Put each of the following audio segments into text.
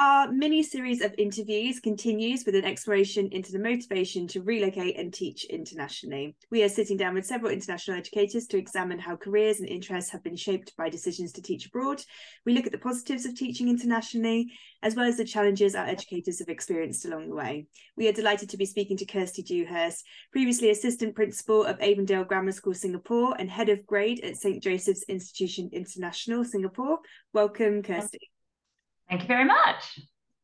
Our mini series of interviews continues with an exploration into the motivation to relocate and teach internationally. We are sitting down with several international educators to examine how careers and interests have been shaped by decisions to teach abroad. We look at the positives of teaching internationally, as well as the challenges our educators have experienced along the way. We are delighted to be speaking to Kirsty Dewhirst, previously Assistant Principal of Avondale Grammar School Singapore and Head of Grade at St. Joseph's Institution International Singapore. Welcome, Kirsty. Thank you very much.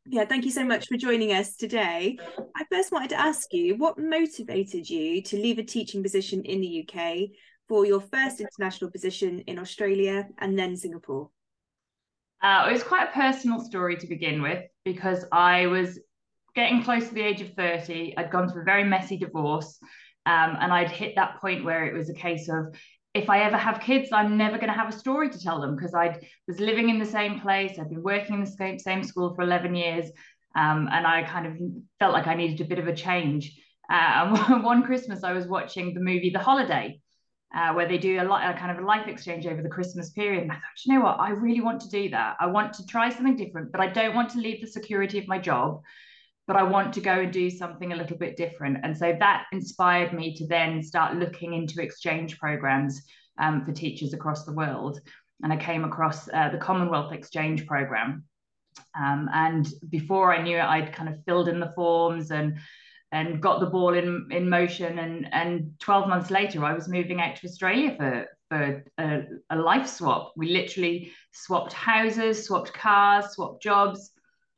Yeah, thank you so much for joining us today. I first wanted to ask you what motivated you to leave a teaching position in the UK for your first international position in Australia and then Singapore? Uh, it was quite a personal story to begin with because I was getting close to the age of 30. I'd gone through a very messy divorce um, and I'd hit that point where it was a case of if I ever have kids, I'm never going to have a story to tell them because I was living in the same place. I've been working in the same, same school for 11 years. Um, and I kind of felt like I needed a bit of a change. Uh, one Christmas, I was watching the movie The Holiday, uh, where they do a, a kind of a life exchange over the Christmas period. And I thought, you know what? I really want to do that. I want to try something different, but I don't want to leave the security of my job but I want to go and do something a little bit different. And so that inspired me to then start looking into exchange programs um, for teachers across the world. And I came across uh, the Commonwealth Exchange Program. Um, and before I knew it, I'd kind of filled in the forms and and got the ball in in motion. And and 12 months later, I was moving out to Australia for for a, a life swap. We literally swapped houses, swapped cars, swapped jobs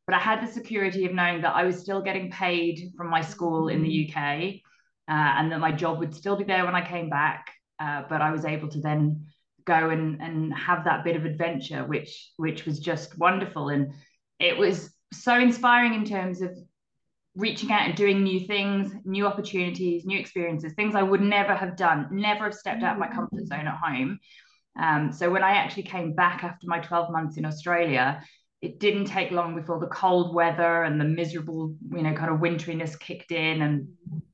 but I had the security of knowing that I was still getting paid from my school in the UK uh, and that my job would still be there when I came back. Uh, but I was able to then go and, and have that bit of adventure, which which was just wonderful. And it was so inspiring in terms of reaching out and doing new things, new opportunities, new experiences, things I would never have done, never have stepped out of my comfort zone at home. Um, so when I actually came back after my 12 months in Australia, it didn't take long before the cold weather and the miserable, you know, kind of winteriness kicked in and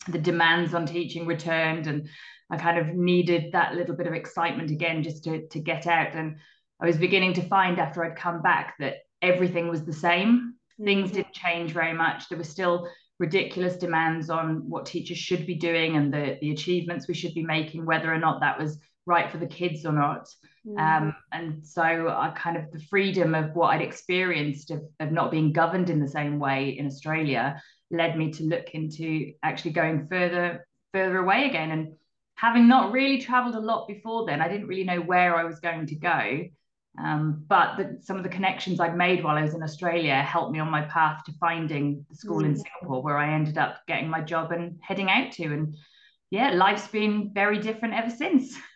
the demands on teaching returned. And I kind of needed that little bit of excitement again just to, to get out. And I was beginning to find after I'd come back that everything was the same. Things mm-hmm. didn't change very much. There were still ridiculous demands on what teachers should be doing and the, the achievements we should be making, whether or not that was right for the kids or not. Mm. Um, and so I kind of the freedom of what I'd experienced of, of not being governed in the same way in Australia led me to look into actually going further further away again and having not really traveled a lot before then I didn't really know where I was going to go um, but the, some of the connections I'd made while I was in Australia helped me on my path to finding the school mm. in Singapore where I ended up getting my job and heading out to and yeah life's been very different ever since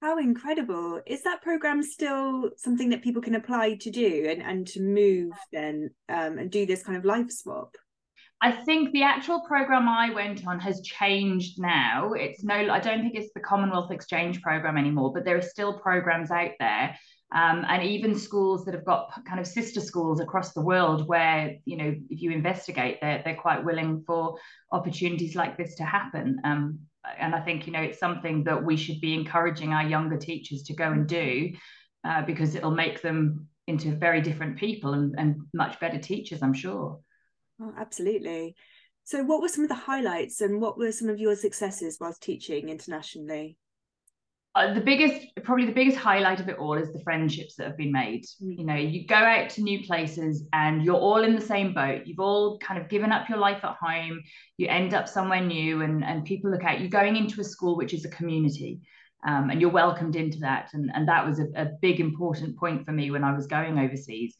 How incredible. Is that program still something that people can apply to do and, and to move then um, and do this kind of life swap? I think the actual program I went on has changed now. It's no, I don't think it's the Commonwealth Exchange program anymore, but there are still programs out there. Um, and even schools that have got kind of sister schools across the world where, you know, if you investigate, they're, they're quite willing for opportunities like this to happen. Um, and I think you know it's something that we should be encouraging our younger teachers to go and do uh, because it'll make them into very different people and, and much better teachers, I'm sure. Oh, absolutely. So, what were some of the highlights and what were some of your successes whilst teaching internationally? Uh, the biggest probably the biggest highlight of it all is the friendships that have been made. Mm. you know you go out to new places and you're all in the same boat. You've all kind of given up your life at home. You end up somewhere new and and people look at you. Going into a school which is a community um, and you're welcomed into that. And and that was a, a big important point for me when i was going overseas.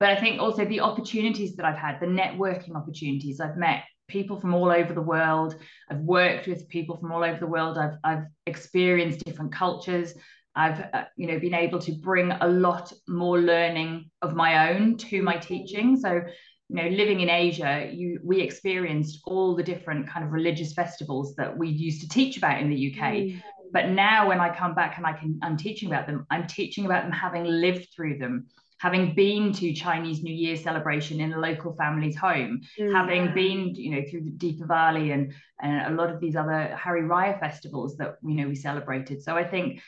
But i think also the opportunities that i've had the networking opportunities i've met people from all over the world. I've worked with people from all over the world. I've I've experienced different cultures. I've uh, you know been able to bring a lot more learning of my own to my teaching. So you know living in Asia, you we experienced all the different kind of religious festivals that we used to teach about in the UK. Mm. But now when I come back and I can I'm teaching about them, I'm teaching about them having lived through them having been to Chinese New Year celebration in a local family's home, mm. having been, you know, through the Deepavali and, and a lot of these other Hari Raya festivals that, you know, we celebrated. So I think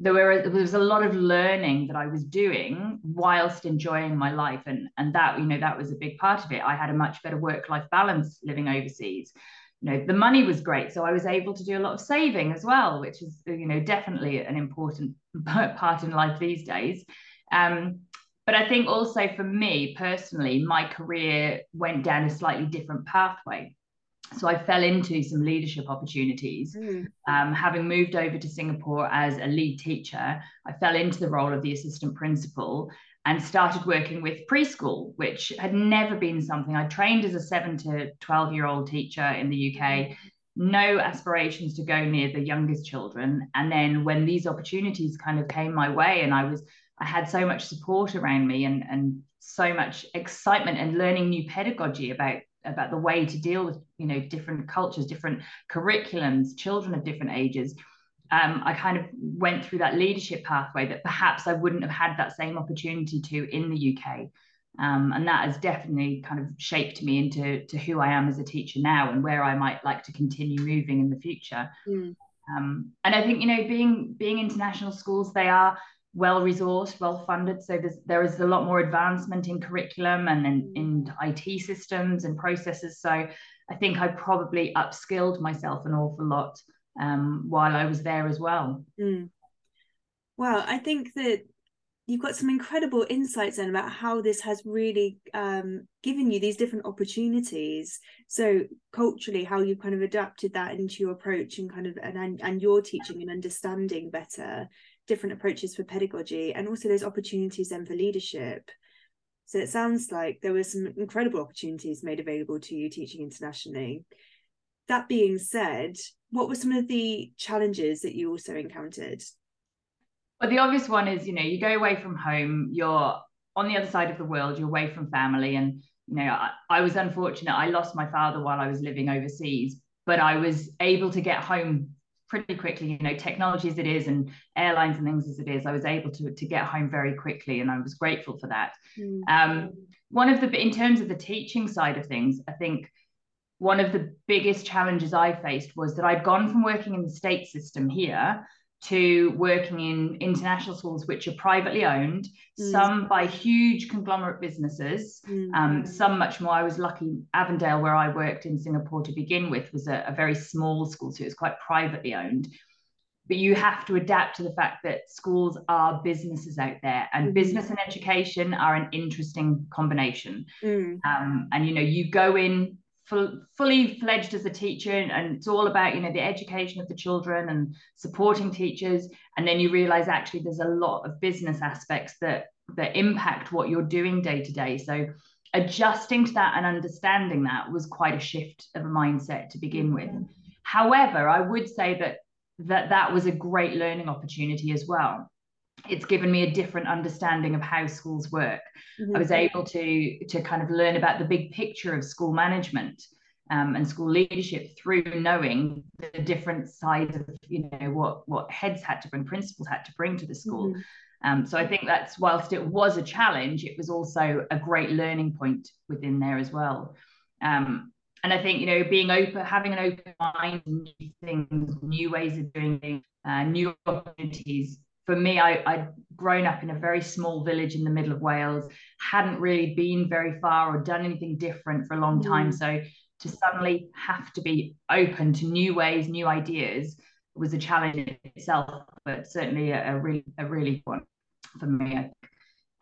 there were there was a lot of learning that I was doing whilst enjoying my life. And and that you know that was a big part of it. I had a much better work life balance living overseas. You know the money was great. So I was able to do a lot of saving as well which is you know definitely an important part in life these days. Um, but I think also for me personally my career went down a slightly different pathway so I fell into some leadership opportunities. Mm. Um, having moved over to Singapore as a lead teacher, I fell into the role of the assistant principal and started working with preschool, which had never been something I trained as a seven to 12 year old teacher in the UK. No aspirations to go near the youngest children. And then when these opportunities kind of came my way, and I was, I had so much support around me and, and so much excitement and learning new pedagogy about about the way to deal with you know different cultures different curriculums children of different ages. Um, i kind of went through that leadership pathway that perhaps i wouldn't have had that same opportunity to in the uk um, and that has definitely kind of shaped me into to who i am as a teacher now and where i might like to continue moving in the future. Mm. um, and i think you know being being international schools they are well resourced, well funded. So there's there is a lot more advancement in curriculum and in, in IT systems and processes. So I think I probably upskilled myself an awful lot um, while I was there as well. Mm. Wow, I think that you've got some incredible insights then about how this has really um, given you these different opportunities. So culturally, how you've kind of adapted that into your approach and kind of and and your teaching and understanding better different approaches for pedagogy and also those opportunities then for leadership. So it sounds like there were some incredible opportunities made available to you teaching internationally. That being said what were some of the challenges that you also encountered? Well the obvious one is you know you go away from home you're on the other side of the world you're away from family and you know I, I was unfortunate. I lost my father while i was living overseas but i was able to get home pretty quickly you know technology as it is and airlines and things as it is i was able to to get home very quickly and i was grateful for that mm. um, one of the in terms of the teaching side of things i think one of the biggest challenges i faced was that i'd gone from working in the state system here to working in international schools which are privately owned, mm. some by huge conglomerate businesses, mm. um, some much more. I was lucky, Avondale, where I worked in Singapore to begin with, was a, a very small school, so it was quite privately owned. But you have to adapt to the fact that schools are businesses out there, and mm. business and education are an interesting combination. Mm. Um, and you know, you go in full, fully fledged as a teacher and it's all about you know the education of the children and supporting teachers. And then you realize actually there's a lot of business aspects that that impact what you're doing day to day. So adjusting to that and understanding that was quite a shift of a mindset to begin with. Mm-hmm. However i would say that that that was a great learning opportunity as well it's given me a different understanding of how schools work. Mm-hmm. I was able to to kind of learn about the big picture of school management um, and school leadership through knowing the different sides of you know what what heads had to bring, principals had to bring to the school. Mm-hmm. Um, so I think that's whilst it was a challenge, it was also a great learning point within there as well. Um, and I think you know being open, having an open mind, new things, new ways of doing things, uh, new opportunities for me, I, I'd grown up in a very small village in the middle of Wales, hadn't really been very far or done anything different for a long time. Mm. So to suddenly have to be open to new ways, new ideas was a challenge in itself, but certainly a, a really, a really one for me.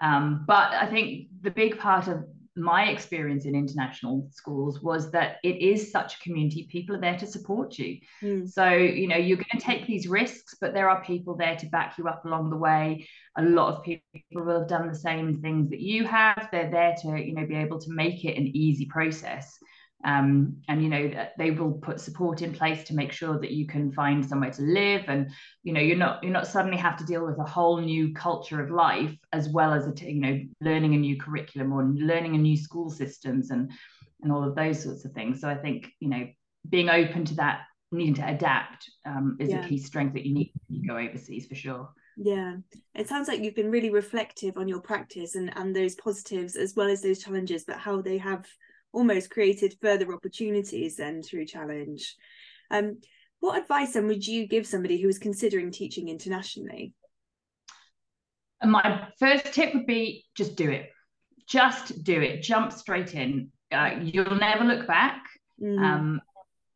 Um, but I think the big part of my experience in international schools was that it is such a community people are there to support you. Mm. so you know you're going to take these risks but there are people there to back you up along the way. A lot of people will have done the same things that you have. They're there to you know be able to make it an easy process um, and you know they will put support in place to make sure that you can find somewhere to live. And you know you're not you're not suddenly have to deal with a whole new culture of life as well as a you know learning a new curriculum or learning a new school systems and and all of those sorts of things. So i think you know being open to that needing to adapt um, is yeah. a key strength that you need when you go overseas for sure. Yeah. It sounds like you've been really reflective on your practice and and those positives as well as those challenges but how they have almost created further opportunities then through challenge. Um, what advice then would you give somebody who is considering teaching internationally? My first tip would be just do it. Just do it. Jump straight in. Uh, you'll never look back. Mm. Um,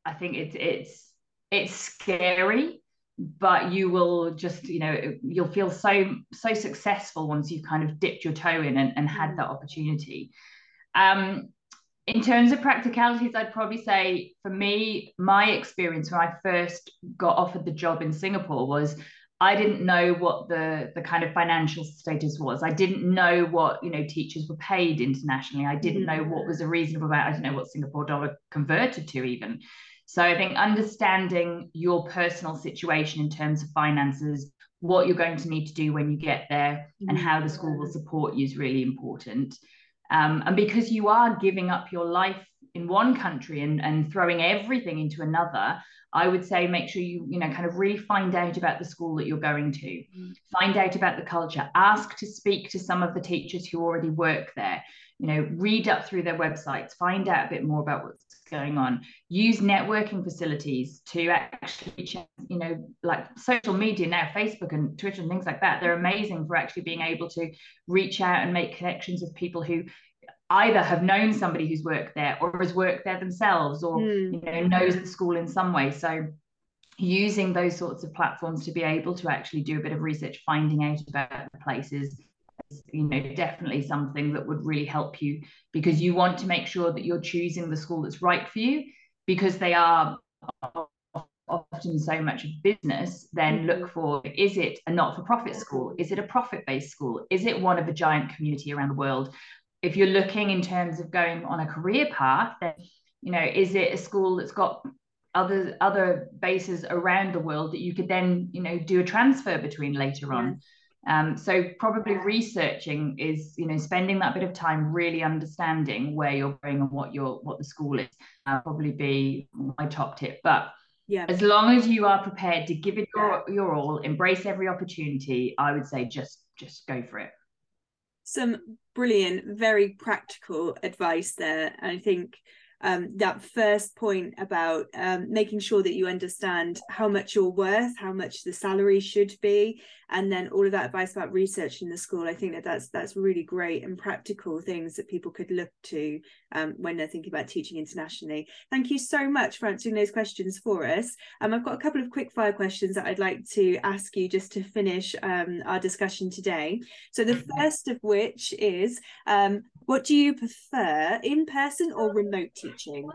I think it's it's it's scary, but you will just you know you'll feel so so successful once you've kind of dipped your toe in and, and had mm. that opportunity. Um, in terms of practicalities, I'd probably say for me, my experience when I first got offered the job in Singapore was I didn't know what the the kind of financial status was. I didn't know what you know teachers were paid internationally. I didn't mm-hmm. know what was a reasonable amount. I didn't know what Singapore dollar converted to even. So I think understanding your personal situation in terms of finances, what you're going to need to do when you get there, mm-hmm. and how the school will support you is really important. Um, and because you are giving up your life in one country and, and throwing everything into another, I would say make sure you, you know, kind of really find out about the school that you're going to, mm. find out about the culture, ask to speak to some of the teachers who already work there, you know, read up through their websites, find out a bit more about what's going on, use networking facilities to actually, you know, like social media now, Facebook and Twitter and things like that. They're amazing for actually being able to reach out and make connections with people who either have known somebody who's worked there or has worked there themselves or mm. you know knows the school in some way so using those sorts of platforms to be able to actually do a bit of research finding out about the places you know definitely something that would really help you because you want to make sure that you're choosing the school that's right for you because they are often so much of business then look mm-hmm. for is it a not-for-profit school is it a profit-based school is it one of a giant community around the world if you're looking in terms of going on a career path, then you know, is it a school that's got other other bases around the world that you could then you know do a transfer between later on? Um, so probably researching is you know spending that bit of time really understanding where you're going and what your what the school is. Uh, probably be my top tip, but. Yeah. As long as you are prepared to give it your, your all, embrace every opportunity, I would say just just go for it some brilliant, very practical advice there. And I think um, that first point about um, making sure that you understand how much you're worth, how much the salary should be, and then all of that advice about research in the school. I think that that's that's really great and practical things that people could look to um, when they're thinking about teaching internationally. Thank you so much for answering those questions for us. Um, I've got a couple of quick fire questions that I'd like to ask you just to finish um, our discussion today. So the first of which is, um, what do you prefer, in person or remote teaching?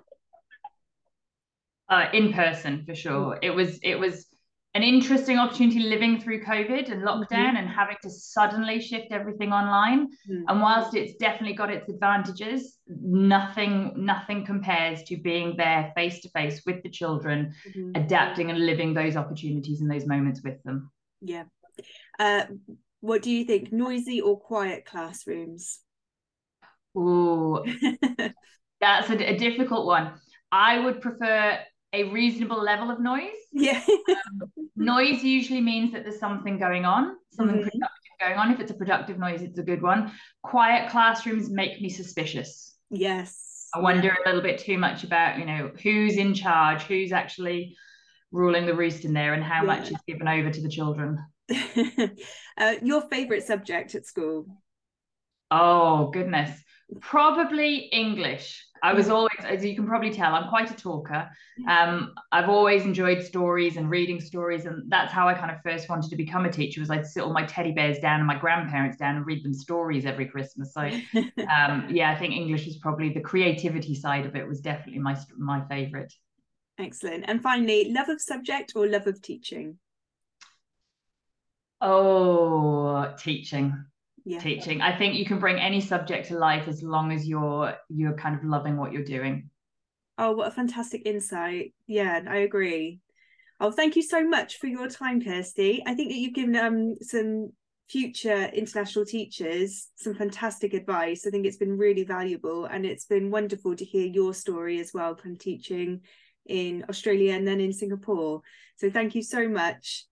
Uh, in person for sure. It was it was an interesting opportunity living through COVID and lockdown mm-hmm. and having to suddenly shift everything online. Mm-hmm. And whilst it's definitely got its advantages, nothing nothing compares to being there face to face with the children, mm-hmm. adapting and living those opportunities and those moments with them. Yeah. Uh, what do you think? Noisy or quiet classrooms? Oh, that's a, a difficult one. I would prefer a reasonable level of noise. Yeah. um, noise usually means that there's something going on, something mm-hmm. productive going on. If it's a productive noise, it's a good one. Quiet classrooms make me suspicious. Yes. I wonder a little bit too much about, you know, who's in charge, who's actually ruling the roost in there, and how yeah. much is given over to the children. uh, your favorite subject at school? Oh, goodness. Probably English. I was always, as you can probably tell, I'm quite a talker. Um, I've always enjoyed stories and reading stories, and that's how I kind of first wanted to become a teacher. Was I'd sit all my teddy bears down and my grandparents down and read them stories every Christmas. So, um, yeah, I think English was probably the creativity side of it was definitely my my favorite. Excellent. And finally, love of subject or love of teaching? Oh, teaching yeah. teaching. I think you can bring any subject to life as long as you're you're kind of loving what you're doing. Oh, what a fantastic insight. Yeah, I agree. Oh, thank you so much for your time, Kirsty. I think that you've given um some future international teachers some fantastic advice. I think it's been really valuable and it's been wonderful to hear your story as well from teaching in Australia and then in Singapore. So thank you so much.